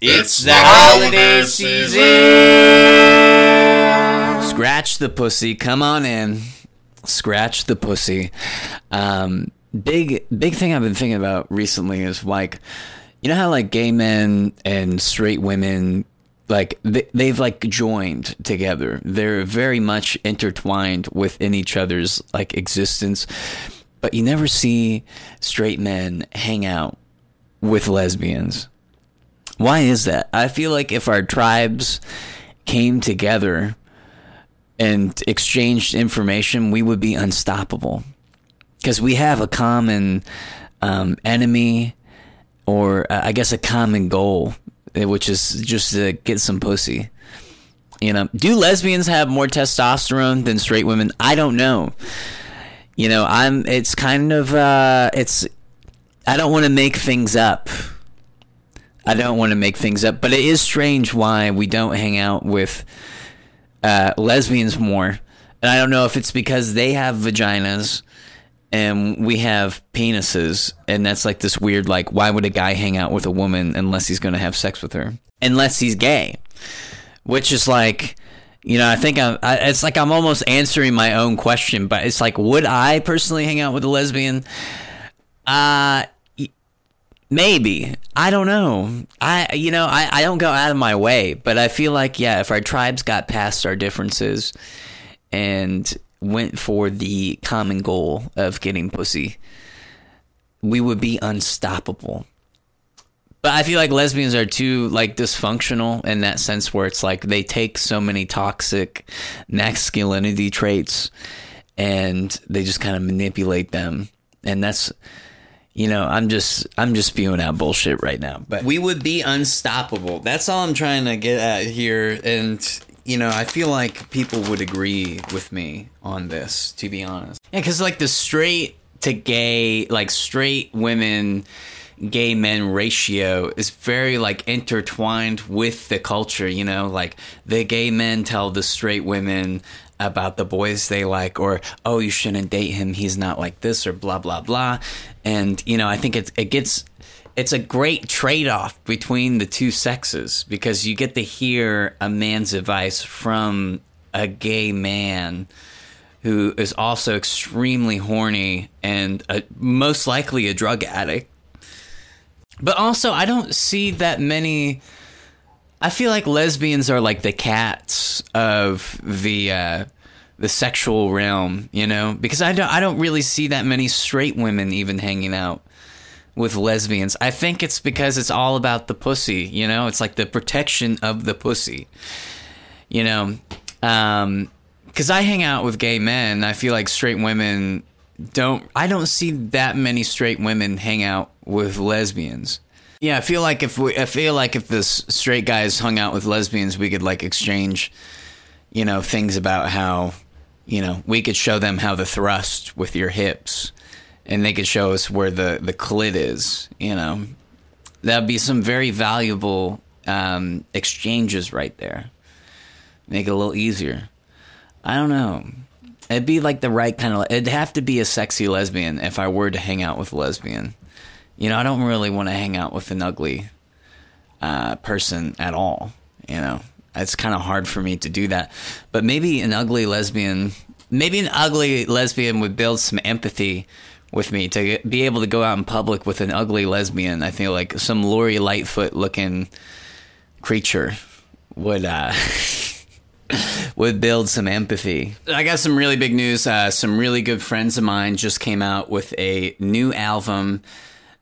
It's the holiday season. Scratch the pussy. Come on in. Scratch the pussy. Um, big big thing I've been thinking about recently is like, you know how like gay men and straight women like they, they've like joined together. They're very much intertwined within each other's like existence. But you never see straight men hang out with lesbians. Why is that? I feel like if our tribes came together and exchanged information, we would be unstoppable. Because we have a common um, enemy, or uh, I guess a common goal, eh, which is just to get some pussy. You know, do lesbians have more testosterone than straight women? I don't know. You know, I'm. It's kind of. Uh, it's. I don't want to make things up. I don't want to make things up, but it is strange why we don't hang out with uh, lesbians more. And I don't know if it's because they have vaginas and we have penises, and that's like this weird, like, why would a guy hang out with a woman unless he's going to have sex with her? Unless he's gay, which is like, you know, I think I'm, I, it's like I'm almost answering my own question, but it's like, would I personally hang out with a lesbian? Uh, Maybe. I don't know. I you know, I, I don't go out of my way, but I feel like yeah, if our tribes got past our differences and went for the common goal of getting pussy, we would be unstoppable. But I feel like lesbians are too like dysfunctional in that sense where it's like they take so many toxic masculinity traits and they just kind of manipulate them. And that's you know, I'm just I'm just spewing out bullshit right now. But we would be unstoppable. That's all I'm trying to get at here. And you know, I feel like people would agree with me on this, to be honest. Yeah, because like the straight to gay, like straight women, gay men ratio is very like intertwined with the culture. You know, like the gay men tell the straight women about the boys they like or oh you shouldn't date him. He's not like this or blah blah blah. And you know i think it, it gets it's a great trade-off between the two sexes because you get to hear a man's advice from a gay man who is also extremely horny and a, most likely a drug addict. But also i don't see that many I feel like lesbians are like the cats of the uh, the sexual realm, you know, because I don't I don't really see that many straight women even hanging out with lesbians. I think it's because it's all about the pussy, you know. It's like the protection of the pussy, you know. Um, because I hang out with gay men, I feel like straight women don't. I don't see that many straight women hang out with lesbians. Yeah, I feel like if we, I feel like if the straight guys hung out with lesbians, we could like exchange, you know, things about how, you know, we could show them how to thrust with your hips, and they could show us where the the clit is. You know, that'd be some very valuable um, exchanges right there. Make it a little easier. I don't know. It'd be like the right kind of. It'd have to be a sexy lesbian if I were to hang out with a lesbian you know, I don't really want to hang out with an ugly uh, person at all. You know, it's kind of hard for me to do that. But maybe an ugly lesbian, maybe an ugly lesbian would build some empathy with me to be able to go out in public with an ugly lesbian. I feel like some Lori Lightfoot looking creature would. Uh, would build some empathy. I got some really big news. Uh, some really good friends of mine just came out with a new album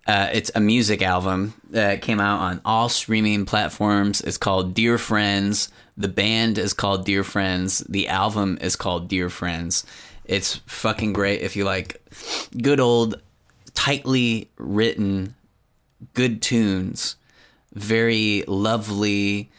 uh, it's a music album that came out on all streaming platforms. It's called Dear Friends. The band is called Dear Friends. The album is called Dear Friends. It's fucking great if you like good old, tightly written, good tunes. Very lovely,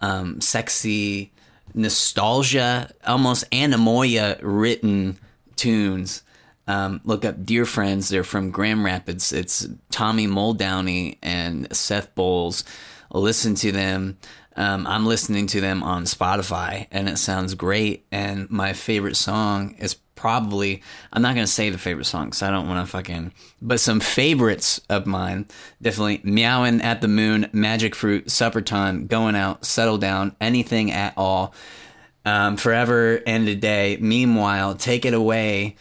um, sexy, nostalgia, almost anemoia written tunes um, look up Dear Friends. They're from Grand Rapids. It's Tommy Muldowney and Seth Bowles. Listen to them. Um, I'm listening to them on Spotify, and it sounds great. And my favorite song is probably I'm not gonna say the favorite song because I don't want to fucking. But some favorites of mine definitely meowing at the moon, magic fruit, supper time, going out, settle down, anything at all, um, forever and a day. Meanwhile, take it away,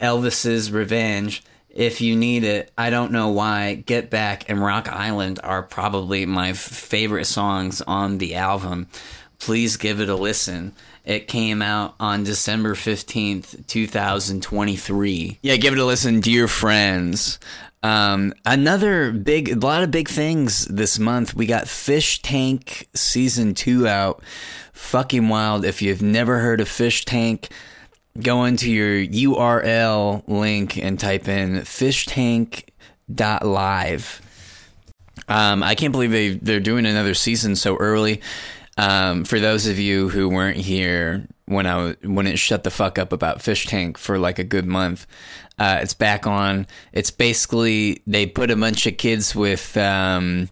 Elvis's revenge. If you need it, I don't know why. Get Back and Rock Island are probably my favorite songs on the album. Please give it a listen. It came out on December 15th, 2023. Yeah, give it a listen, dear friends. Um, another big, a lot of big things this month. We got Fish Tank season two out. Fucking wild. If you've never heard of Fish Tank, go into your URL link and type in fishtank.live. Um, I can't believe they, they're doing another season so early. Um, for those of you who weren't here when I when it shut the fuck up about Fish Tank for like a good month, uh, it's back on. It's basically they put a bunch of kids with um,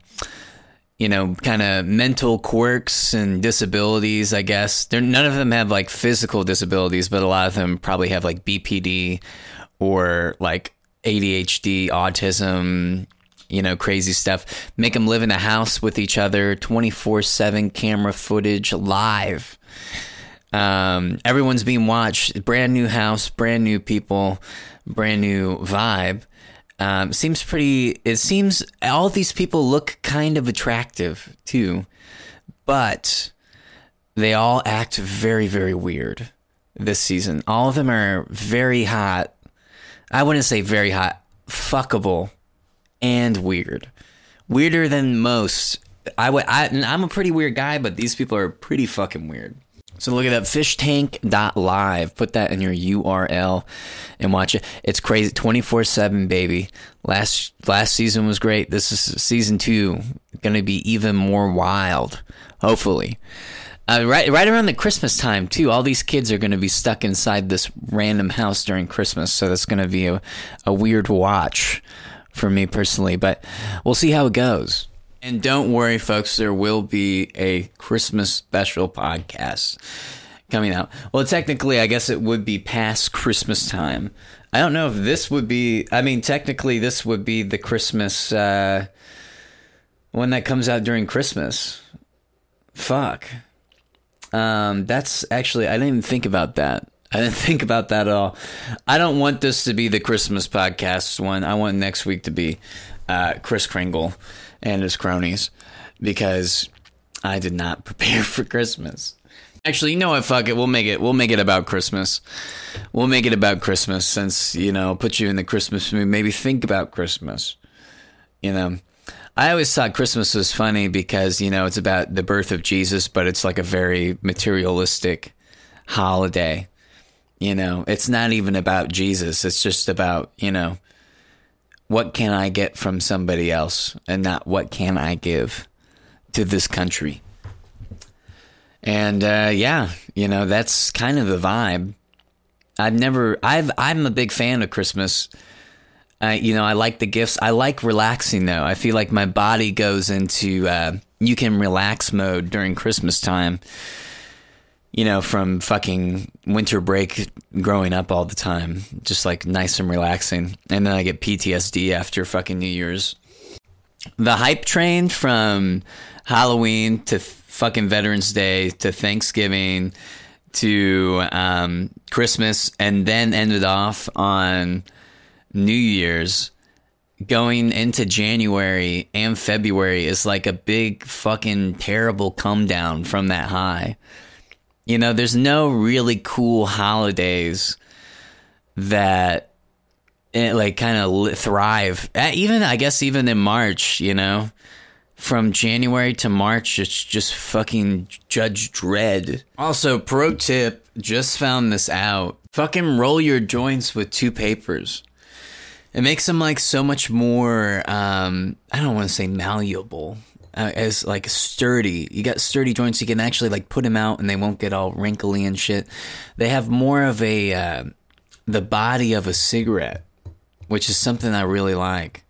you know, kind of mental quirks and disabilities, I guess. They're, none of them have like physical disabilities, but a lot of them probably have like BPD or like ADHD, autism, you know, crazy stuff. Make them live in a house with each other, 24 7 camera footage live. Um, everyone's being watched. Brand new house, brand new people, brand new vibe. Um, seems pretty. It seems all these people look kind of attractive too, but they all act very, very weird this season. All of them are very hot. I wouldn't say very hot, fuckable, and weird. Weirder than most. I would. I, I'm a pretty weird guy, but these people are pretty fucking weird. So look it up, fishtank.live. Put that in your URL and watch it. It's crazy. 24-7, baby. Last last season was great. This is season two. Gonna be even more wild. Hopefully. Uh, right, right around the Christmas time too. All these kids are to be stuck inside this random house during Christmas, so that's to be a, a weird watch for me personally. But we'll see how it goes. And don't worry, folks, there will be a Christmas special podcast coming out. Well, technically, I guess it would be past Christmas time. I don't know if this would be, I mean, technically, this would be the Christmas uh, one that comes out during Christmas. Fuck. Um, that's actually, I didn't even think about that. I didn't think about that at all. I don't want this to be the Christmas podcast one. I want next week to be uh, Kris Kringle and his cronies because I did not prepare for Christmas. Actually, you know what? Fuck it. We'll make it. We'll make it about Christmas. We'll make it about Christmas since you know put you in the Christmas mood. Maybe think about Christmas. You know, I always thought Christmas was funny because you know it's about the birth of Jesus, but it's like a very materialistic holiday. You know, it's not even about Jesus. It's just about you know what can I get from somebody else and not what can I give to this country. And uh, yeah, you know that's kind of the vibe. I've never, I've, I'm a big fan of Christmas. Uh, you know, I like the gifts. I like relaxing though. I feel like my body goes into uh, you can relax mode during Christmas time you know, from fucking winter break growing up all the time, just like nice and relaxing. And then I get PTSD after fucking New Year's. The hype train from Halloween to fucking Veterans Day to Thanksgiving to um, Christmas and then ended off on New Year's going into January and February is like a big fucking terrible come down from that high. You know, there's no really cool holidays that like kind of thrive. Even I guess even in March, you know, from January to March, it's just fucking Judge Dread. Also, pro tip: just found this out. Fucking roll your joints with two papers. It makes them like so much more. Um, I don't want to say malleable uh, as like sturdy. You got sturdy joints. You can actually like put them out and they won't get all wrinkly and shit. They have more of a uh, the body of a cigarette, which is something I really like.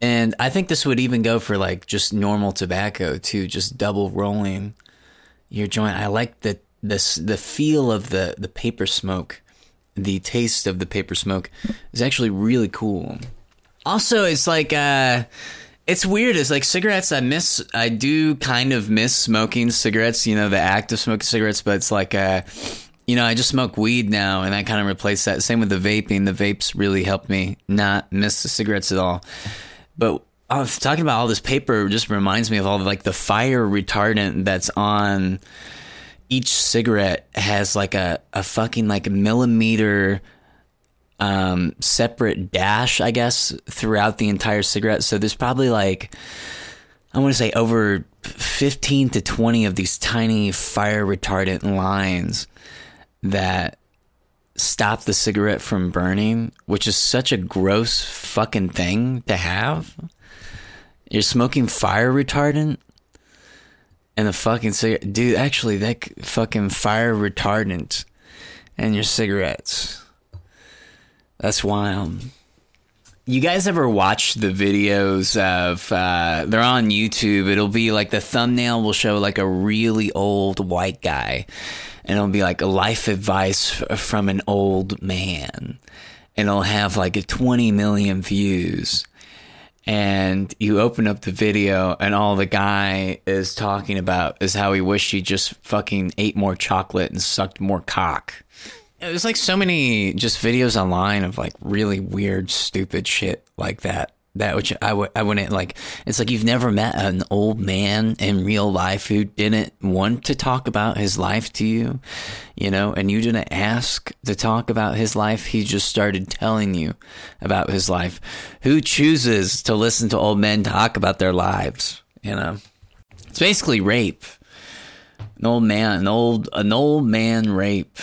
And I think this would even go for like just normal tobacco too, just double rolling your joint. I like the this the feel of the the paper smoke. The taste of the paper smoke is actually really cool. Also, it's like uh it's weird. It's like cigarettes. I miss. I do kind of miss smoking cigarettes. You know, the act of smoking cigarettes. But it's like, uh, you know, I just smoke weed now, and I kind of replace that. Same with the vaping. The vapes really helped me not miss the cigarettes at all. But was talking about all this paper just reminds me of all the, like the fire retardant that's on each cigarette has like a, a fucking like millimeter um, separate dash, I guess, throughout the entire cigarette. So there's probably like, I want to say over 15 to 20 of these tiny fire retardant lines that stop the cigarette from burning, which is such a gross fucking thing to have. You're smoking fire retardant and the fucking cigarette. Dude, actually, that fucking fire retardant and your cigarettes. That's wild. You guys ever watch the videos of uh, they're on YouTube? It'll be like the thumbnail will show like a really old white guy, and it'll be like life advice from an old man, and it'll have like a 20 million views. And you open up the video, and all the guy is talking about is how he wished he just fucking ate more chocolate and sucked more cock. There's like so many just videos online of like really weird, stupid shit like that. That which I would I wouldn't like. It's like you've never met an old man in real life who didn't want to talk about his life to you, you know, and you didn't ask to talk about his life. He just started telling you about his life. Who chooses to listen to old men talk about their lives? You know, it's basically rape. An old man, an old an old man rape.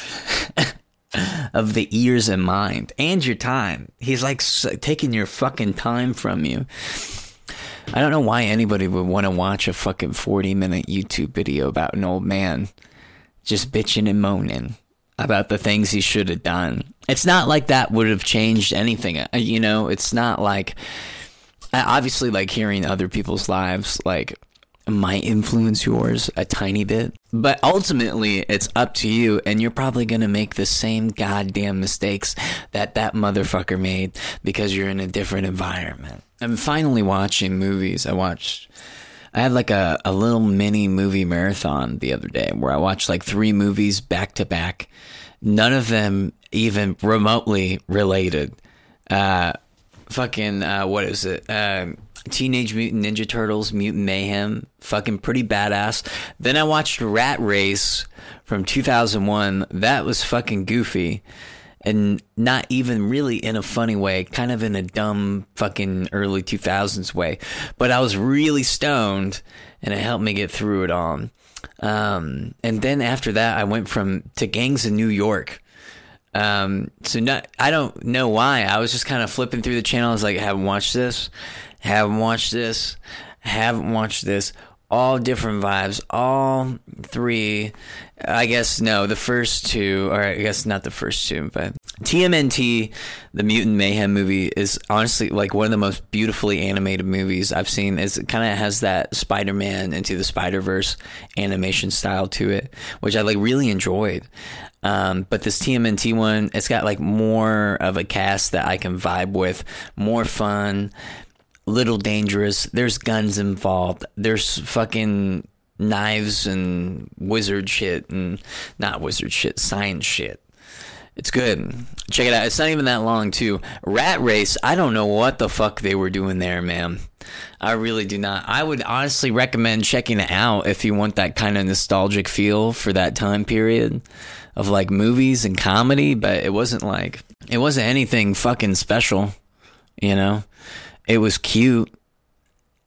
of the ears and mind and your time. He's like taking your fucking time from you. I don't know why anybody would want to watch a fucking 40 minute YouTube video about an old man just bitching and moaning about the things he should have done. It's not like that would have changed anything. Uh, you know, it's not like obviously like hearing other people's lives like might influence yours a tiny bit. But ultimately, it's up to you, and you're probably going to make the same goddamn mistakes that that motherfucker made because you're in a different environment. I'm finally watching movies. I watched. I had like a, a little mini movie marathon the other day where I watched like three movies back to back. None of them even remotely related. Uh, fucking, uh, what is it? Um, Teenage Mutant Ninja Turtles, Mutant Mayhem, fucking pretty badass. Then I watched Rat Race from 2001. That was fucking goofy. And not even really in a funny way, kind of in a dumb fucking early 2000s way. But I was really stoned and it helped me get through it all. Um, and then after that, I went from to Gangs in New York. Um, so not, I don't know why. I was just kind of flipping through the channel. I like, I haven't watched this haven't watched this, haven't watched this. All different vibes. All three. I guess no, the first two, or I guess not the first two, but TMNT, the Mutant Mayhem movie, is honestly like one of the most beautifully animated movies I've seen. Is it kind of has that Spider Man into the Spider Verse animation style to it, which I like really enjoyed. Um, but this TMNT one, it's got like more of a cast that I can vibe with, more fun, little dangerous. There's guns involved. There's fucking knives and wizard shit and not wizard shit, science shit. It's good. Check it out. It's not even that long too. Rat Race. I don't know what the fuck they were doing there, man. I really do not. I would honestly recommend checking it out if you want that kind of nostalgic feel for that time period of like movies and comedy. But it wasn't like it wasn't anything fucking special, you know. It was cute.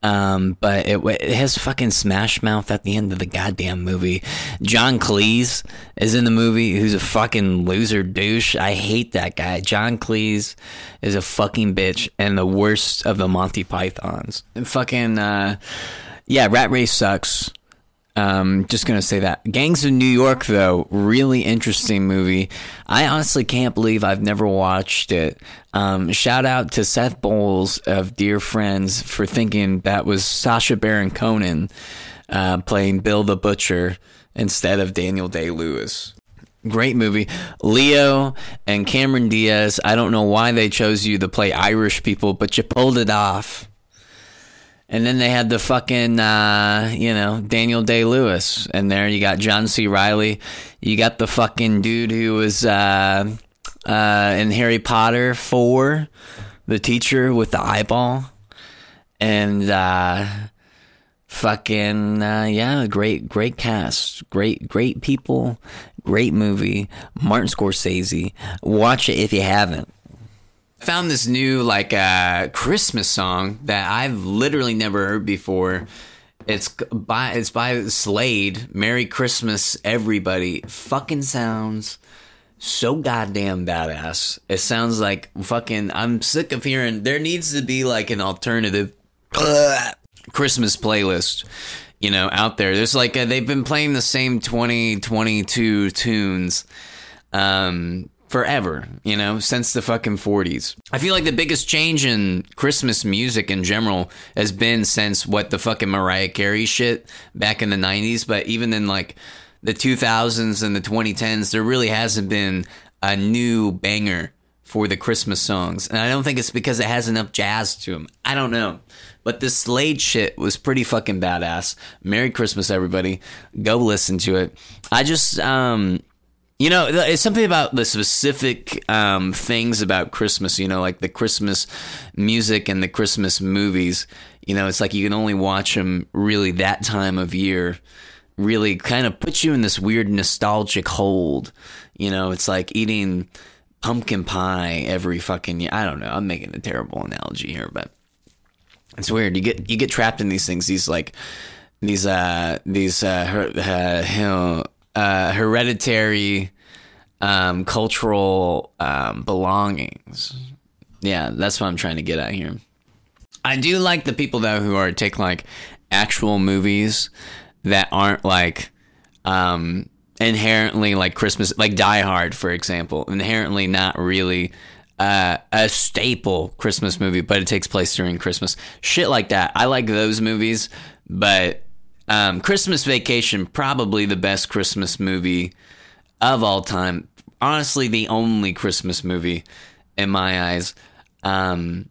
Um, but it, it has fucking Smash Mouth at the end of the goddamn movie. John Cleese is in the movie, who's a fucking loser douche. I hate that guy. John Cleese is a fucking bitch and the worst of the Monty Pythons. And fucking, uh, yeah, Rat Race sucks. Um, just gonna say that. Gangs of New York, though, really interesting movie. I honestly can't believe I've never watched it. Um, shout out to Seth Bowles of Dear Friends for thinking that was Sacha Baron Cohen uh, playing Bill the Butcher instead of Daniel Day Lewis. Great movie. Leo and Cameron Diaz. I don't know why they chose you to play Irish people, but you pulled it off. And then they had the fucking, uh, you know, Daniel Day Lewis. And there you got John C. Reilly. You got the fucking dude who was uh, uh, in Harry Potter 4, the teacher with the eyeball. And uh, fucking, uh, yeah, great, great cast. Great, great people. Great movie. Martin Scorsese. Watch it if you haven't found this new like uh, Christmas song that I've literally never heard before. It's by it's by Slade. Merry Christmas, everybody. Fucking sounds so goddamn badass. It sounds like fucking. I'm sick of hearing. There needs to be like an alternative Christmas playlist. You know, out there. There's like a, they've been playing the same 20, 22 tunes. Um, forever, you know, since the fucking 40s. I feel like the biggest change in Christmas music in general has been since what the fucking Mariah Carey shit back in the 90s, but even in like the 2000s and the 2010s, there really hasn't been a new banger for the Christmas songs. And I don't think it's because it has enough jazz to them. I don't know. But this Slade shit was pretty fucking badass. Merry Christmas, everybody. Go listen to it. I just, um, you know, it's something about the specific um, things about Christmas, you know, like the Christmas music and the Christmas movies. You know, it's like you can only watch them really that time of year, really kind of puts you in this weird nostalgic hold. You know, it's like eating pumpkin pie every fucking year. I don't know. I'm making a terrible analogy here, but it's weird. You get you get trapped in these things, these like these uh these uh, uh uh, hereditary um, cultural um, belongings. Yeah, that's what I'm trying to get at here. I do like the people though who are take like actual movies that aren't like um, inherently like Christmas, like Die Hard, for example, inherently not really uh, a staple Christmas movie, but it takes place during Christmas. Shit like that. I like those movies, but um, Christmas Vacation, probably the best Christmas movie of all time. Honestly, the only Christmas movie in my eyes. Um,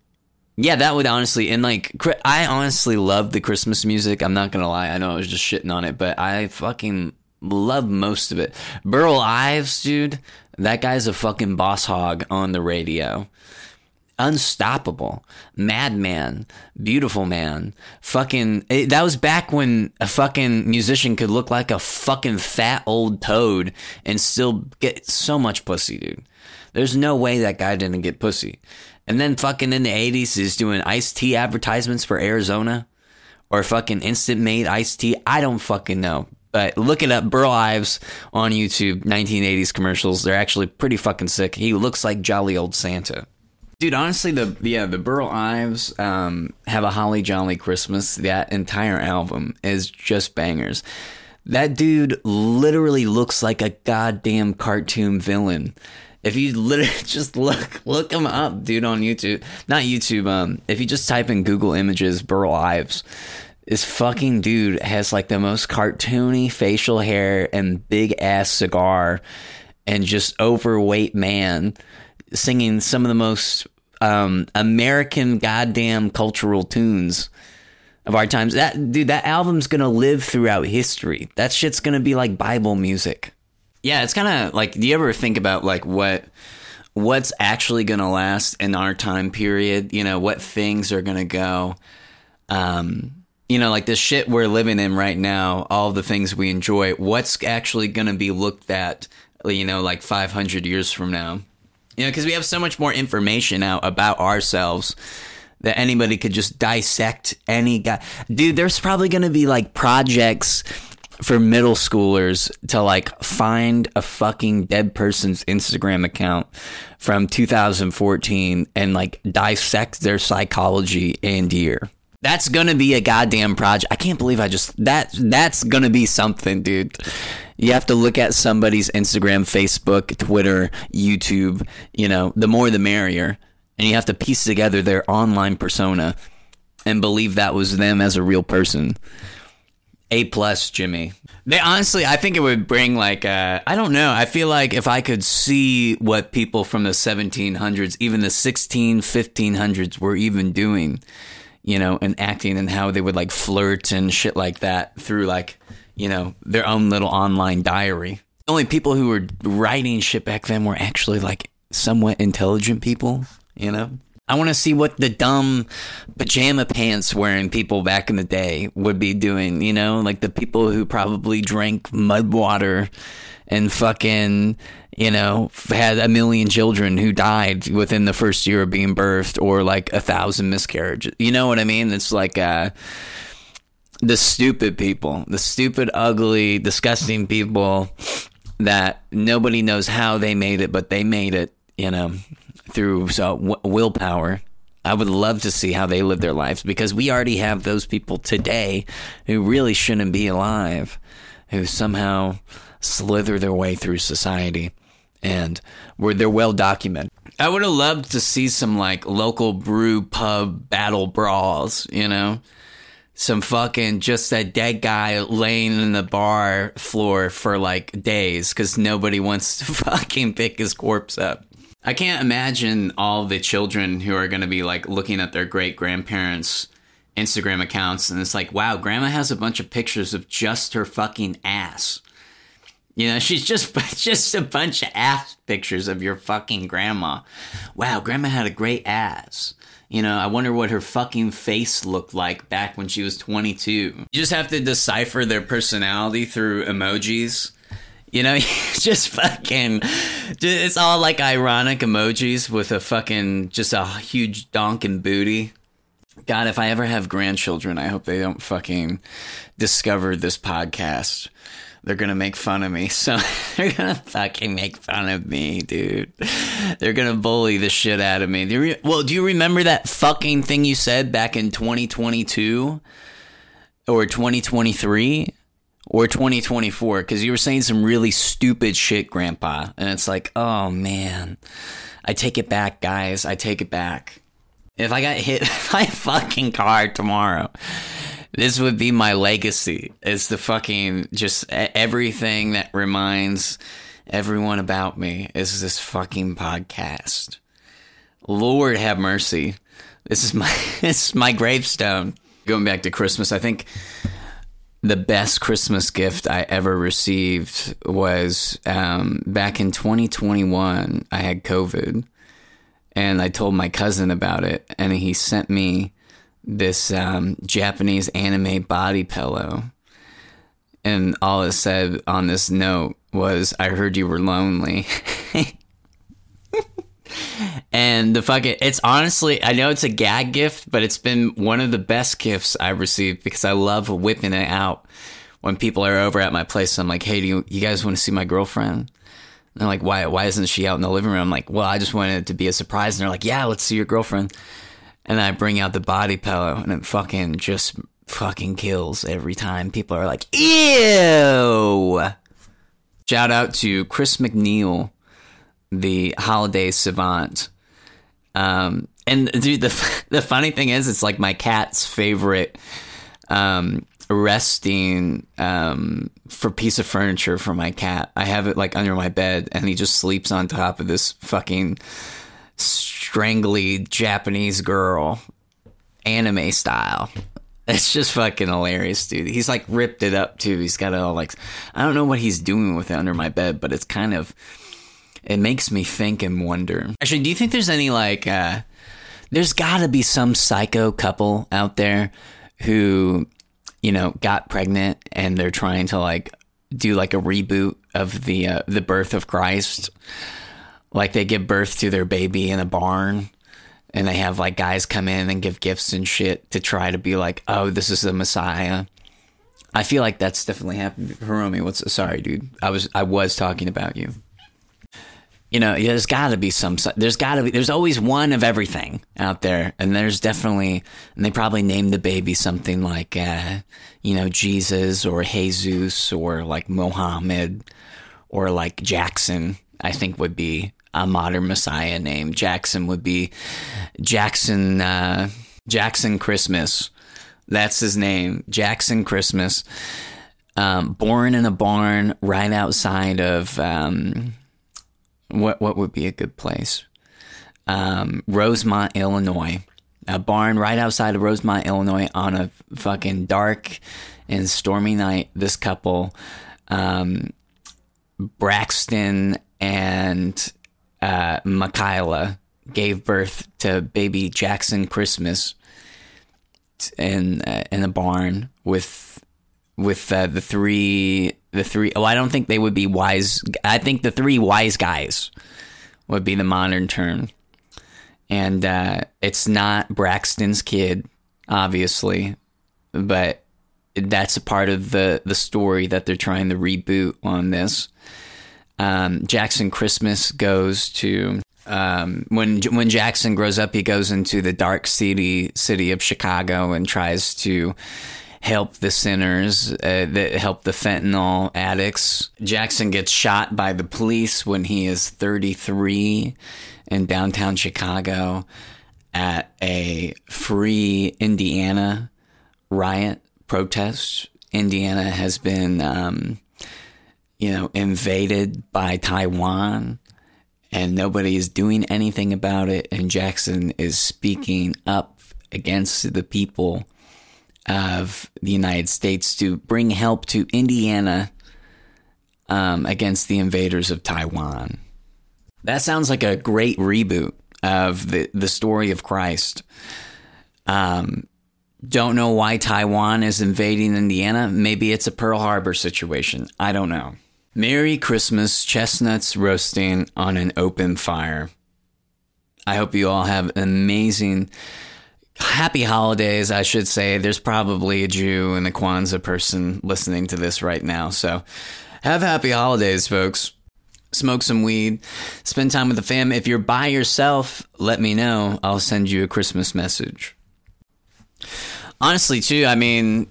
yeah, that would honestly, and like, I honestly love the Christmas music. I'm not gonna lie. I know I was just shitting on it, but I fucking love most of it. Burl Ives, dude, that guy's a fucking boss hog on the radio unstoppable, madman, beautiful man, fucking. It, that was back when a fucking musician could look like a fucking fat old toad and still get so much pussy, dude. There's no way that guy didn't get pussy. And then fucking in the 80s, he's doing iced tea advertisements for Arizona or fucking instant made iced tea. I don't fucking know. But look it up, Burl Ives on YouTube, 1980s commercials. They're actually pretty fucking sick. He looks like jolly old Santa. Dude, honestly, the yeah the Burl Ives um, have a Holly Jolly Christmas. That entire album is just bangers. That dude literally looks like a goddamn cartoon villain. If you literally just look look him up, dude, on YouTube, not YouTube. Um, if you just type in Google Images Burl Ives, this fucking dude has like the most cartoony facial hair and big ass cigar, and just overweight man singing some of the most um, American goddamn cultural tunes of our times. That dude, that album's gonna live throughout history. That shit's gonna be like Bible music. Yeah, it's kind of like. Do you ever think about like what? What's actually gonna last in our time period? You know, what things are gonna go? Um, you know, like the shit we're living in right now, all the things we enjoy, what's actually going to be looked at, you know, like 500 years from now? You know, because we have so much more information now about ourselves that anybody could just dissect any guy. Dude, there's probably going to be like projects for middle schoolers to like find a fucking dead person's Instagram account from 2014 and like dissect their psychology and year. That's gonna be a goddamn project. I can't believe I just that that's gonna be something, dude. You have to look at somebody's Instagram, Facebook, Twitter, YouTube, you know, the more the merrier. And you have to piece together their online persona and believe that was them as a real person. A plus, Jimmy. They honestly, I think it would bring like uh, I don't know. I feel like if I could see what people from the 1700s, even the 16, 1500s were even doing, you know, and acting and how they would like flirt and shit like that through like, you know, their own little online diary. The only people who were writing shit back then were actually like somewhat intelligent people, you know? I want to see what the dumb pajama pants wearing people back in the day would be doing, you know, like the people who probably drank mud water and fucking, you know, had a million children who died within the first year of being birthed or like a thousand miscarriages. You know what I mean? It's like, uh, the stupid people, the stupid, ugly, disgusting people that nobody knows how they made it, but they made it, you know through so w- willpower. I would love to see how they live their lives because we already have those people today who really shouldn't be alive, who somehow slither their way through society and where they're well documented. I would have loved to see some like local brew pub battle brawls, you know? Some fucking just a dead guy laying in the bar floor for like days because nobody wants to fucking pick his corpse up. I can't imagine all the children who are going to be like looking at their great grandparents' Instagram accounts and it's like, wow, grandma has a bunch of pictures of just her fucking ass. You know, she's just just a bunch of ass pictures of your fucking grandma. Wow, grandma had a great ass. You know, I wonder what her fucking face looked like back when she was 22. You just have to decipher their personality through emojis you know, just fucking, it's all like ironic emojis with a fucking, just a huge donking booty. God, if I ever have grandchildren, I hope they don't fucking discover this podcast. They're gonna make fun of me. So they're gonna fucking make fun of me, dude. They're gonna bully the shit out of me. Re- well, do you remember that fucking thing you said back in 2022 or 2023? or 2024 because you were saying some really stupid shit, Grandpa. And it's like, oh man, I take it back, guys. I take it back. If I got hit by a fucking car tomorrow, this would be my legacy. It's the fucking just everything that reminds everyone about me is this fucking podcast. Lord have mercy. This is my this is my gravestone. Going back to Christmas, I think the best Christmas gift I ever received was um, back in 2021. I had COVID, and I told my cousin about it, and he sent me this um, Japanese anime body pillow. And all it said on this note was, "I heard you were lonely." and the fucking it's honestly I know it's a gag gift, but it's been one of the best gifts I've received because I love whipping it out when people are over at my place. I'm like, hey, do you, you guys want to see my girlfriend? And they're like, why why isn't she out in the living room? I'm like, well, I just wanted it to be a surprise. And they're like, yeah, let's see your girlfriend. And I bring out the body pillow, and it fucking just fucking kills every time. People are like, ew. Shout out to Chris McNeil the holiday savant. Um, and dude, the the funny thing is, it's like my cat's favorite um, resting um, for piece of furniture for my cat. I have it like under my bed, and he just sleeps on top of this fucking strangly Japanese girl, anime style. It's just fucking hilarious, dude. He's like ripped it up too. He's got it all like I don't know what he's doing with it under my bed, but it's kind of it makes me think and wonder. Actually, do you think there's any like uh there's got to be some psycho couple out there who you know got pregnant and they're trying to like do like a reboot of the uh, the birth of Christ. Like they give birth to their baby in a barn and they have like guys come in and give gifts and shit to try to be like, "Oh, this is the Messiah." I feel like that's definitely happened. Hiromi, what's sorry, dude. I was I was talking about you. you know, there's got to be some. There's got to be. There's always one of everything out there, and there's definitely. And they probably named the baby something like, uh, you know, Jesus or Jesus or like Mohammed or like Jackson. I think would be a modern Messiah name. Jackson would be Jackson. Uh, Jackson Christmas. That's his name, Jackson Christmas. Um, born in a barn right outside of. Um, what what would be a good place? Um, Rosemont, Illinois. A barn right outside of Rosemont, Illinois, on a fucking dark and stormy night. This couple, um, Braxton and uh, Michaela, gave birth to baby Jackson Christmas in uh, in a barn with with uh, the three the three oh I don't think they would be wise I think the three wise guys would be the modern term. And uh, it's not Braxton's kid obviously but that's a part of the the story that they're trying to reboot on this um, Jackson Christmas goes to um, when when Jackson grows up, he goes into the dark city city of Chicago and tries to help the sinners, uh, that help the fentanyl addicts. Jackson gets shot by the police when he is 33 in downtown Chicago at a free Indiana riot protest. Indiana has been, um, you know, invaded by Taiwan and nobody is doing anything about it. And Jackson is speaking up against the people of the United States to bring help to Indiana um, against the invaders of Taiwan. That sounds like a great reboot of the, the story of Christ. Um, don't know why Taiwan is invading Indiana. Maybe it's a Pearl Harbor situation. I don't know. Merry Christmas, chestnuts roasting on an open fire. I hope you all have amazing happy holidays, I should say. There's probably a Jew and a Kwanzaa person listening to this right now. So have happy holidays, folks. Smoke some weed, spend time with the fam. If you're by yourself, let me know. I'll send you a Christmas message. Honestly, too, I mean,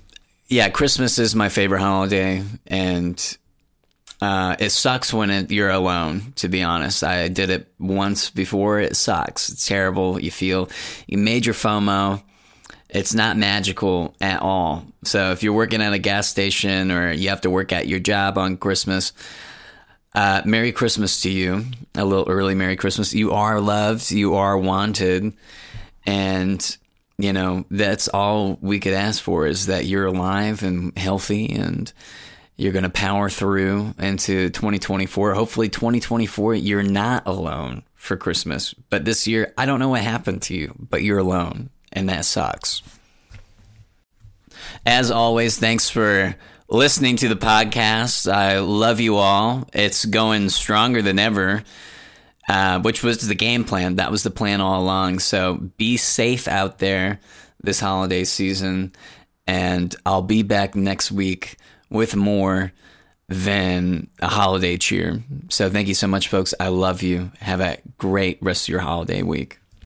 yeah, Christmas is my favorite holiday, and uh, it sucks when it, you're alone. To be honest, I did it once before. It sucks. It's terrible. You feel you made your FOMO. It's not magical at all. So if you're working at a gas station or you have to work at your job on Christmas, uh, Merry Christmas to you. A little early Merry Christmas. You are loved. You are wanted, and you know that's all we could ask for is that you're alive and healthy and you're going to power through into 2024. Hopefully, 2024, you're not alone for Christmas. But this year, I don't know what happened to you, but you're alone, and that sucks. As always, thanks for listening to the podcast. I love you all. It's going stronger than ever, uh, which was the game plan. That was the plan all along. So be safe out there this holiday season, and I'll be back next week with more than a holiday cheer. So thank you so much, folks. I love you. Have a great rest of your holiday week.